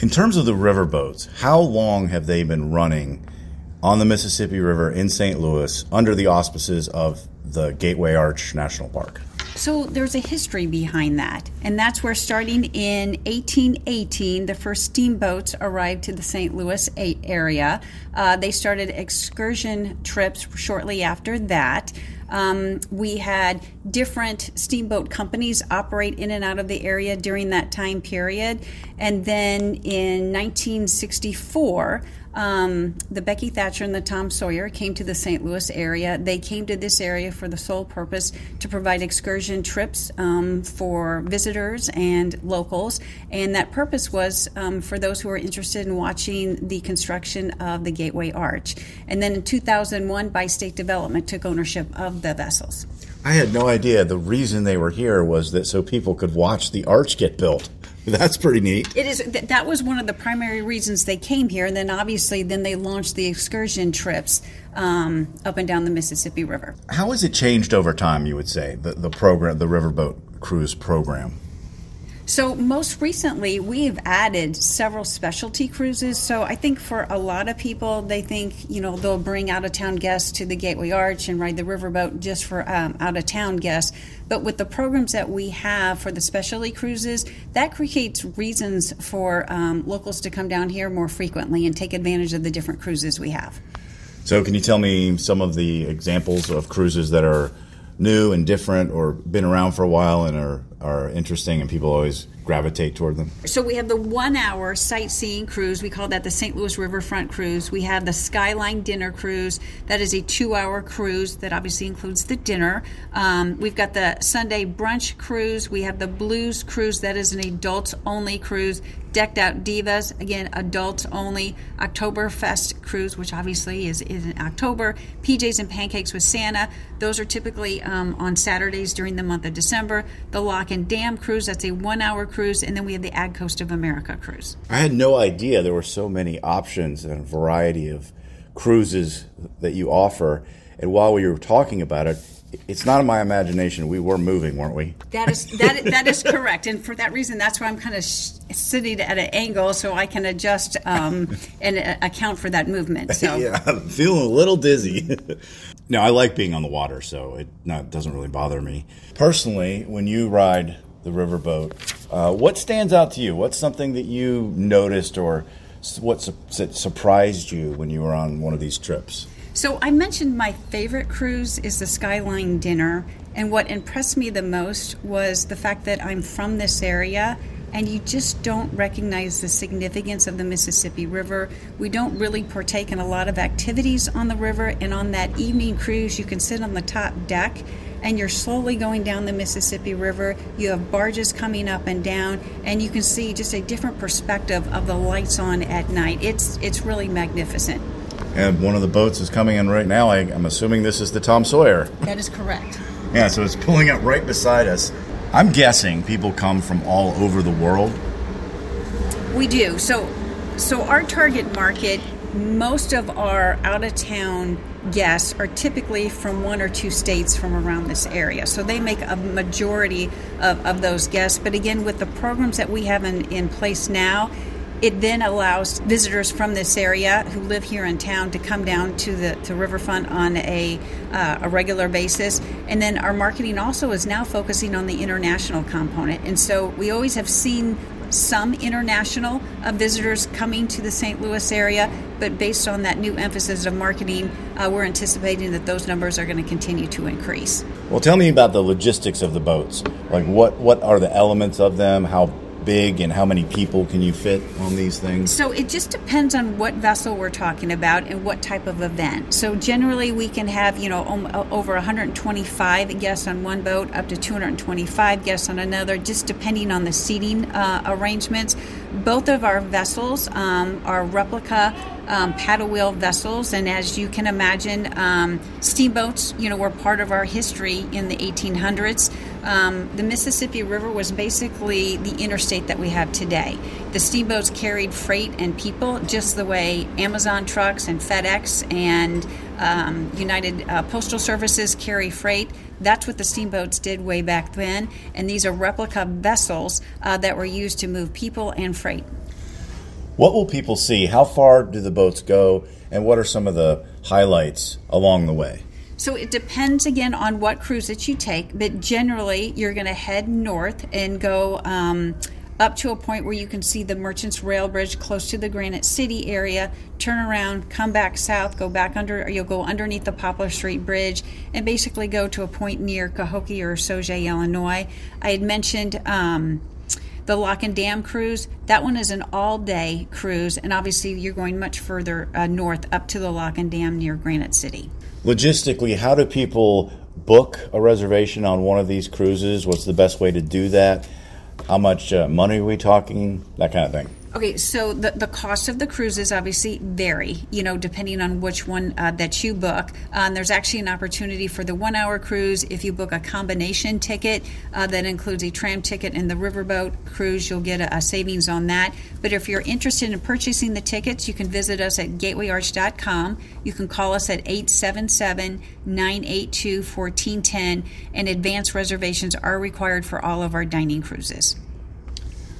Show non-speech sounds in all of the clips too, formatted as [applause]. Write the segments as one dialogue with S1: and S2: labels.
S1: In terms of the riverboats, how long have they been running on the Mississippi River in St. Louis under the auspices of the Gateway Arch National Park?
S2: So there's a history behind that, and that's where starting in 1818, the first steamboats arrived to the St. Louis area. Uh, they started excursion trips shortly after that. Um, we had different steamboat companies operate in and out of the area during that time period. And then in 1964, um, the Becky Thatcher and the Tom Sawyer came to the St. Louis area. They came to this area for the sole purpose to provide excursion trips um, for visitors and locals. And that purpose was um, for those who were interested in watching the construction of the Gateway Arch. And then in 2001, Bi-State Development took ownership of the vessels.
S1: I had no idea the reason they were here was that so people could watch the arch get built. [laughs] That's pretty neat.
S2: It is. That was one of the primary reasons they came here, and then obviously, then they launched the excursion trips um, up and down the Mississippi River.
S1: How has it changed over time? You would say the the program, the riverboat cruise program.
S2: So, most recently, we've added several specialty cruises. So, I think for a lot of people, they think, you know, they'll bring out of town guests to the Gateway Arch and ride the riverboat just for um, out of town guests. But with the programs that we have for the specialty cruises, that creates reasons for um, locals to come down here more frequently and take advantage of the different cruises we have.
S1: So, can you tell me some of the examples of cruises that are new and different or been around for a while and are, are interesting and people always gravitate toward them?
S2: So we have the one hour sightseeing cruise. We call that the St. Louis Riverfront Cruise. We have the Skyline Dinner Cruise. That is a two hour cruise that obviously includes the dinner. Um, we've got the Sunday Brunch Cruise. We have the Blues Cruise. That is an adults only cruise. Decked Out Divas, again, adults only. Oktoberfest Cruise, which obviously is, is in October. PJs and Pancakes with Santa. Those are typically um, on Saturdays during the month of December. The Lock and Dam Cruise, that's a one hour cruise. And then we have the Ag Coast of America Cruise.
S1: I had no idea there were so many options and a variety of cruises that you offer. And while we were talking about it, it's not in my imagination. We were moving, weren't we?
S2: That is that that is correct, and for that reason, that's why I'm kind of sh- sitting at an angle so I can adjust um, and uh, account for that movement. So [laughs]
S1: yeah, I'm feeling a little dizzy. [laughs] no, I like being on the water, so it not, doesn't really bother me. Personally, when you ride the riverboat, uh, what stands out to you? What's something that you noticed or what su- surprised you when you were on one of these trips?
S2: So I mentioned my favorite cruise is the Skyline Dinner, and what impressed me the most was the fact that I'm from this area and you just don't recognize the significance of the Mississippi River. We don't really partake in a lot of activities on the river, and on that evening cruise, you can sit on the top deck and you're slowly going down the Mississippi River. You have barges coming up and down, and you can see just a different perspective of the lights on at night. It's it's really magnificent.
S1: And one of the boats is coming in right now. I, am assuming this is the Tom Sawyer.
S2: That is correct.
S1: Yeah, so it's pulling up right beside us. I'm guessing people come from all over the world.
S2: We do. So, so our target market, most of our out of town guests are typically from one or two states from around this area. So they make a majority of, of those guests. But again, with the programs that we have in, in place now, It then allows visitors from this area who live here in town to come down to the to Riverfront on a, uh, a regular basis. And then our marketing also is now focusing on the international component. And so we always have seen some international uh, visitors coming to the St. Louis area, but based on that new emphasis of marketing, uh, we're anticipating that those numbers are going to continue to increase.
S1: Well, tell me about the logistics of the boats. Like, what what are the elements of them? How big and how many people can you fit on these things?
S2: So it just depends on what vessel we're talking about and what type of event. So generally we can have, you know, over 125 guests on one boat, up to 225 guests on another, just depending on the seating uh, arrangements. Both of our vessels um, are replica um, paddle wheel vessels, and as you can imagine, um, steamboats, you know, were part of our history in the 1800s. Um, the Mississippi River was basically the interstate that we have today. The steamboats carried freight and people just the way Amazon trucks and FedEx and um, United uh, Postal Services carry freight. That's what the steamboats did way back then, and these are replica vessels uh, that were used to move people and freight.
S1: What will people see? How far do the boats go? And what are some of the highlights along the way?
S2: So it depends again on what cruise that you take, but generally you're going to head north and go um, up to a point where you can see the Merchants Rail Bridge close to the Granite City area. Turn around, come back south, go back under, you'll go underneath the Poplar Street Bridge, and basically go to a point near Cahokia or Sauget, Illinois. I had mentioned. Um, the Lock and Dam cruise, that one is an all day cruise, and obviously you're going much further uh, north up to the Lock and Dam near Granite City.
S1: Logistically, how do people book a reservation on one of these cruises? What's the best way to do that? How much uh, money are we talking? That kind of thing.
S2: Okay, so the, the cost of the cruises obviously vary, you know, depending on which one uh, that you book. Um, there's actually an opportunity for the one hour cruise. If you book a combination ticket uh, that includes a tram ticket and the riverboat cruise, you'll get a, a, savings on that. But if you're interested in purchasing the tickets, you can visit us at gatewayarch.com. You can call us at 877 982 1410, and advance reservations are required for all of our dining cruises.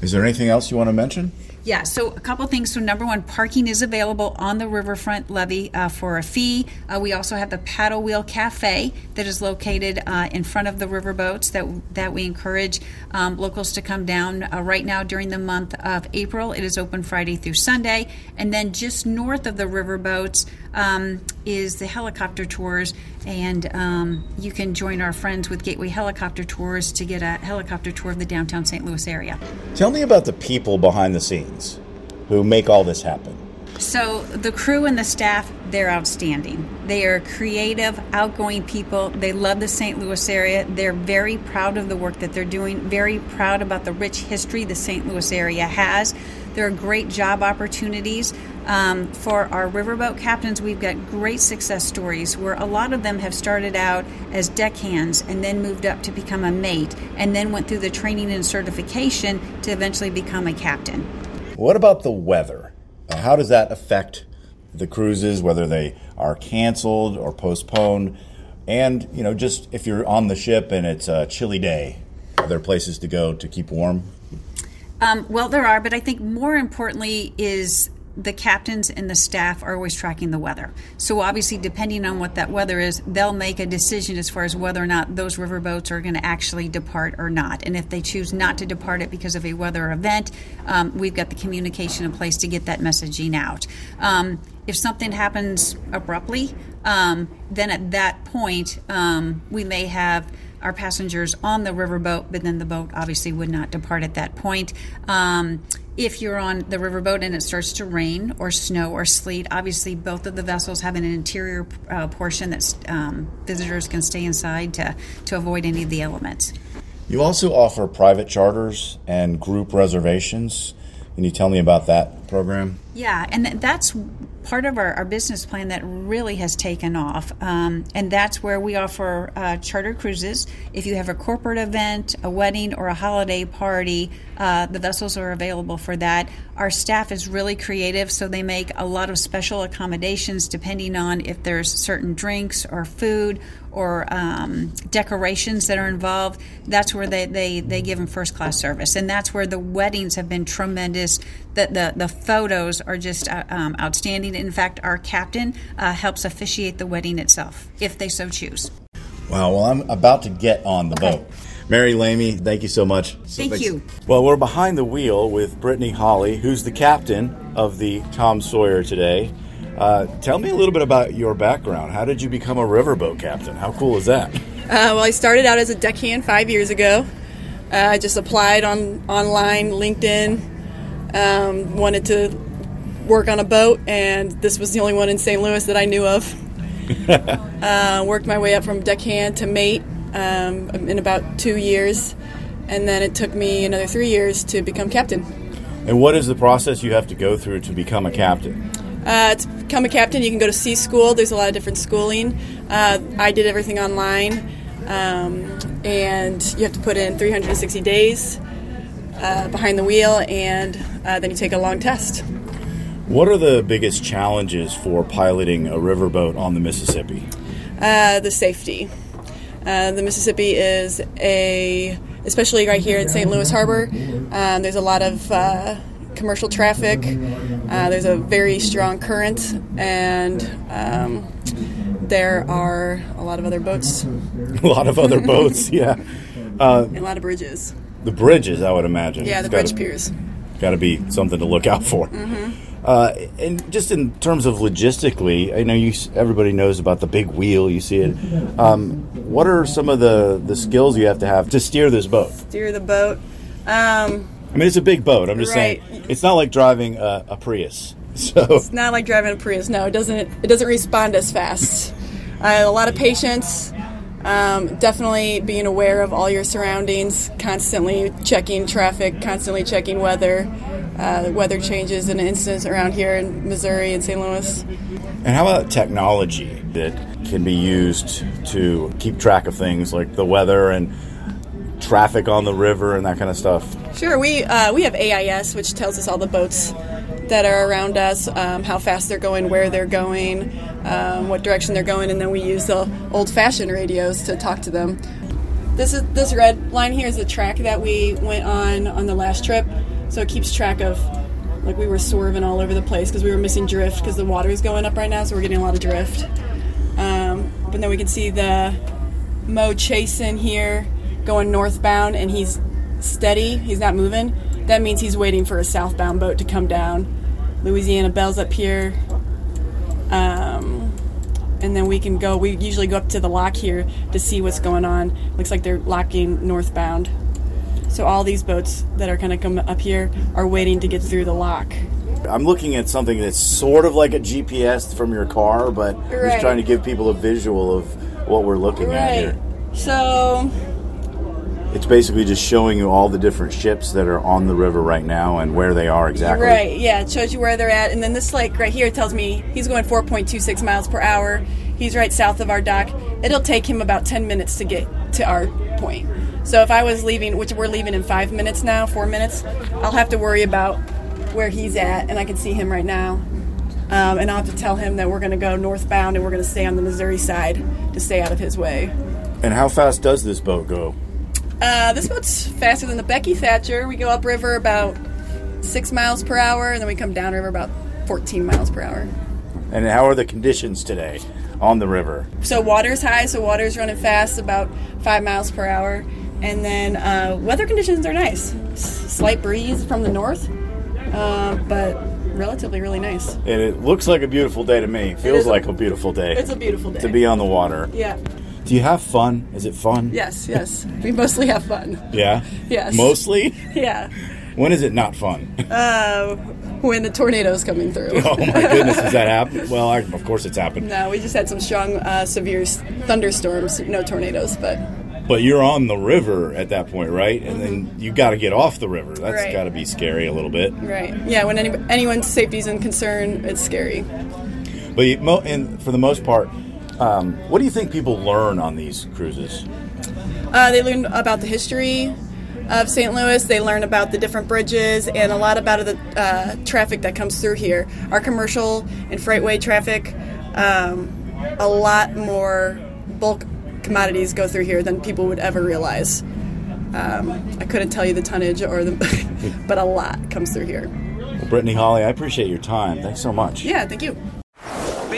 S1: Is there anything else you want to mention?
S2: Yeah, so a couple things. So, number one, parking is available on the riverfront levee uh, for a fee. Uh, we also have the Paddle Wheel Cafe that is located uh, in front of the riverboats that that we encourage um, locals to come down. Uh, right now, during the month of April, it is open Friday through Sunday, and then just north of the riverboats um, is the helicopter tours, and um, you can join our friends with Gateway Helicopter Tours to get a helicopter tour of the downtown St. Louis area.
S1: Tell me about the people behind the scenes who make all this happen.
S2: So, the crew and the staff, they're outstanding. They are creative, outgoing people. They love the St. Louis area. They're very proud of the work that they're doing, very proud about the rich history the St. Louis area has. There are great job opportunities. Um, for our riverboat captains, we've got great success stories where a lot of them have started out as deckhands and then moved up to become a mate and then went through the training and certification to eventually become a captain.
S1: What about the weather? Uh, how does that affect the cruises, whether they are canceled or postponed? And, you know, just if you're on the ship and it's a chilly day, are there places to go to keep warm?
S2: Um, well, there are, but I think more importantly is the captains and the staff are always tracking the weather. So obviously, depending on what that weather is, they'll make a decision as far as whether or not those riverboats are going to actually depart or not. And if they choose not to depart it because of a weather event, um, we've got the communication in place to get that messaging out. Um, if something happens abruptly, um, then at that point, um, we may have our passengers on the riverboat, but then the boat obviously would not depart at that point. Um, if you're on the riverboat and it starts to rain or snow or sleet, obviously both of the vessels have an interior uh, portion that um, visitors can stay inside to, to avoid any of the elements.
S1: You also offer private charters and group reservations. Can you tell me about that program?
S2: Yeah, and that's part of our, our business plan that really has taken off. Um, and that's where we offer uh, charter cruises. If you have a corporate event, a wedding, or a holiday party, uh, the vessels are available for that. Our staff is really creative, so they make a lot of special accommodations depending on if there's certain drinks or food or um, decorations that are involved. That's where they, they, they give them first class service. And that's where the weddings have been tremendous. The, the, the photos are just uh, um, outstanding. In fact, our captain uh, helps officiate the wedding itself, if they so choose.
S1: Wow. Well, I'm about to get on the boat. Mary Lamie, thank you so much.
S2: Thank you.
S1: Well, we're behind the wheel with Brittany Holly, who's the captain of the Tom Sawyer today. Uh, tell me a little bit about your background. How did you become a riverboat captain? How cool is that?
S3: Uh, well, I started out as a deckhand five years ago. Uh, I just applied on online, LinkedIn, um, wanted to work on a boat, and this was the only one in St. Louis that I knew of. [laughs] uh, worked my way up from deckhand to mate um, in about two years, and then it took me another three years to become captain.
S1: And what is the process you have to go through to become a captain?
S3: Uh, to become a captain, you can go to sea school. There's a lot of different schooling. Uh, I did everything online, um, and you have to put in 360 days uh, behind the wheel, and uh, then you take a long test.
S1: What are the biggest challenges for piloting a riverboat on the Mississippi?
S3: Uh, the safety. Uh, the Mississippi is a, especially right here in St. Louis Harbor, um, there's a lot of uh, commercial traffic. Uh, there's a very strong current, and um, there are a lot of other boats, [laughs]
S1: a lot of other boats, [laughs] yeah.
S3: and a lot of bridges.
S1: The bridges, I would imagine.
S3: Yeah, the
S1: gotta-
S3: bridge piers.
S1: got to be something to look out for. Uh, and just in terms of logistically, I know you. Everybody knows about the big wheel. You see it. Um, what are some of the the skills you have to have to steer this boat?
S3: Steer the boat. Um,
S1: I mean, it's a big boat. I'm just
S3: Right.
S1: saying, it's not like driving a, a Prius. [laughs] So
S3: It's not like driving a Prius. No, it doesn't. It doesn't respond as fast. Uh, a lot of patience. Um, definitely being aware of all your surroundings. Constantly checking traffic. Constantly checking weather. Uh, weather changes and incidents around here in Missouri and St. Louis.
S1: And how about technology that can be used to keep track of things like the weather and traffic on the river and that kind of stuff?
S3: Sure, we uh, we have AIS, which tells us all the boats that are around us, um, how fast they're going, where they're going, um, what direction they're going, and then we use the old-fashioned radios to talk to them. This is this red line here is the track that we went on on the last trip, so it keeps track of. Like we were swerving all over the place because we were missing drift because the water is going up right now, so we're getting a lot of drift. Um, but then we can see the Mo chasing here, going northbound, and he's steady. He's not moving. That means he's waiting for a southbound boat to come down. Louisiana Bell's up here. Um, and then we can go. We usually go up to the lock here to see what's going on. Looks like they're locking northbound. So all these boats that are kind of come up here are waiting to get through the lock.
S1: I'm looking at something that's sort of like a GPS from your car, but just trying to give people a visual of what we're looking at here.
S3: So
S1: It's basically just showing you all the different ships that are on the river right now and where they are exactly.
S3: Right, yeah, it shows you where they're at. And then this lake right here tells me he's going 4.26 miles per hour. He's right south of our dock. It'll take him about 10 minutes to get to our point. So if I was leaving, which we're leaving in five minutes now, four minutes, I'll have to worry about where he's at, and I can see him right now. Um, and I'll have to tell him that we're going to go northbound and we're going to stay on the Missouri side to stay out of his way.
S1: And how fast does this boat go?
S3: Uh, this boat's faster than the Becky Thatcher. We go upriver about six miles per hour, and then we come downriver about 14 miles per hour.
S1: And how are the conditions today on the river?
S3: So water's high, so water's running fast, about five miles per hour. And then uh, weather conditions are nice. Slight breeze from the north, uh, but relatively really nice.
S1: And it looks like a beautiful day to me. Feels
S3: is a-
S1: like a beautiful day.
S3: It's a beautiful day.
S1: to be on the water.
S3: Yeah.
S1: Do you have fun? Is it fun?
S3: Yes. Yes. we mostly have fun.
S1: Yeah?
S3: Yes.
S1: Mostly?
S3: Yeah.
S1: When is it not fun?
S3: Uh, when the tornado's coming through. [laughs]
S1: oh my goodness, has that happened? [laughs] Well, I, of course it's happened.
S3: No, we just had some strong, uh, severe s- thunderstorms. No tornadoes, but
S1: But you're on the river at that point, right? And then you got to get off the river. That's
S3: Right.
S1: got to be scary a little bit.
S3: right. Yeah, when any, anyone's safety is in concern, it's scary.
S1: But you, mo- and for the most part, um, what do you think people learn on these cruises?
S3: Uh, they learn about the history of St. Louis. They learn about the different bridges and a lot about the uh, traffic that comes through here. Our commercial and freightway traffic, um, a lot more bulk commodities go through here than people would ever realize. Um, I couldn't tell you the tonnage or the, [laughs] but a lot comes through here.
S1: Brittany Holly, I appreciate your time. Thanks so much.
S3: Yeah, thank you.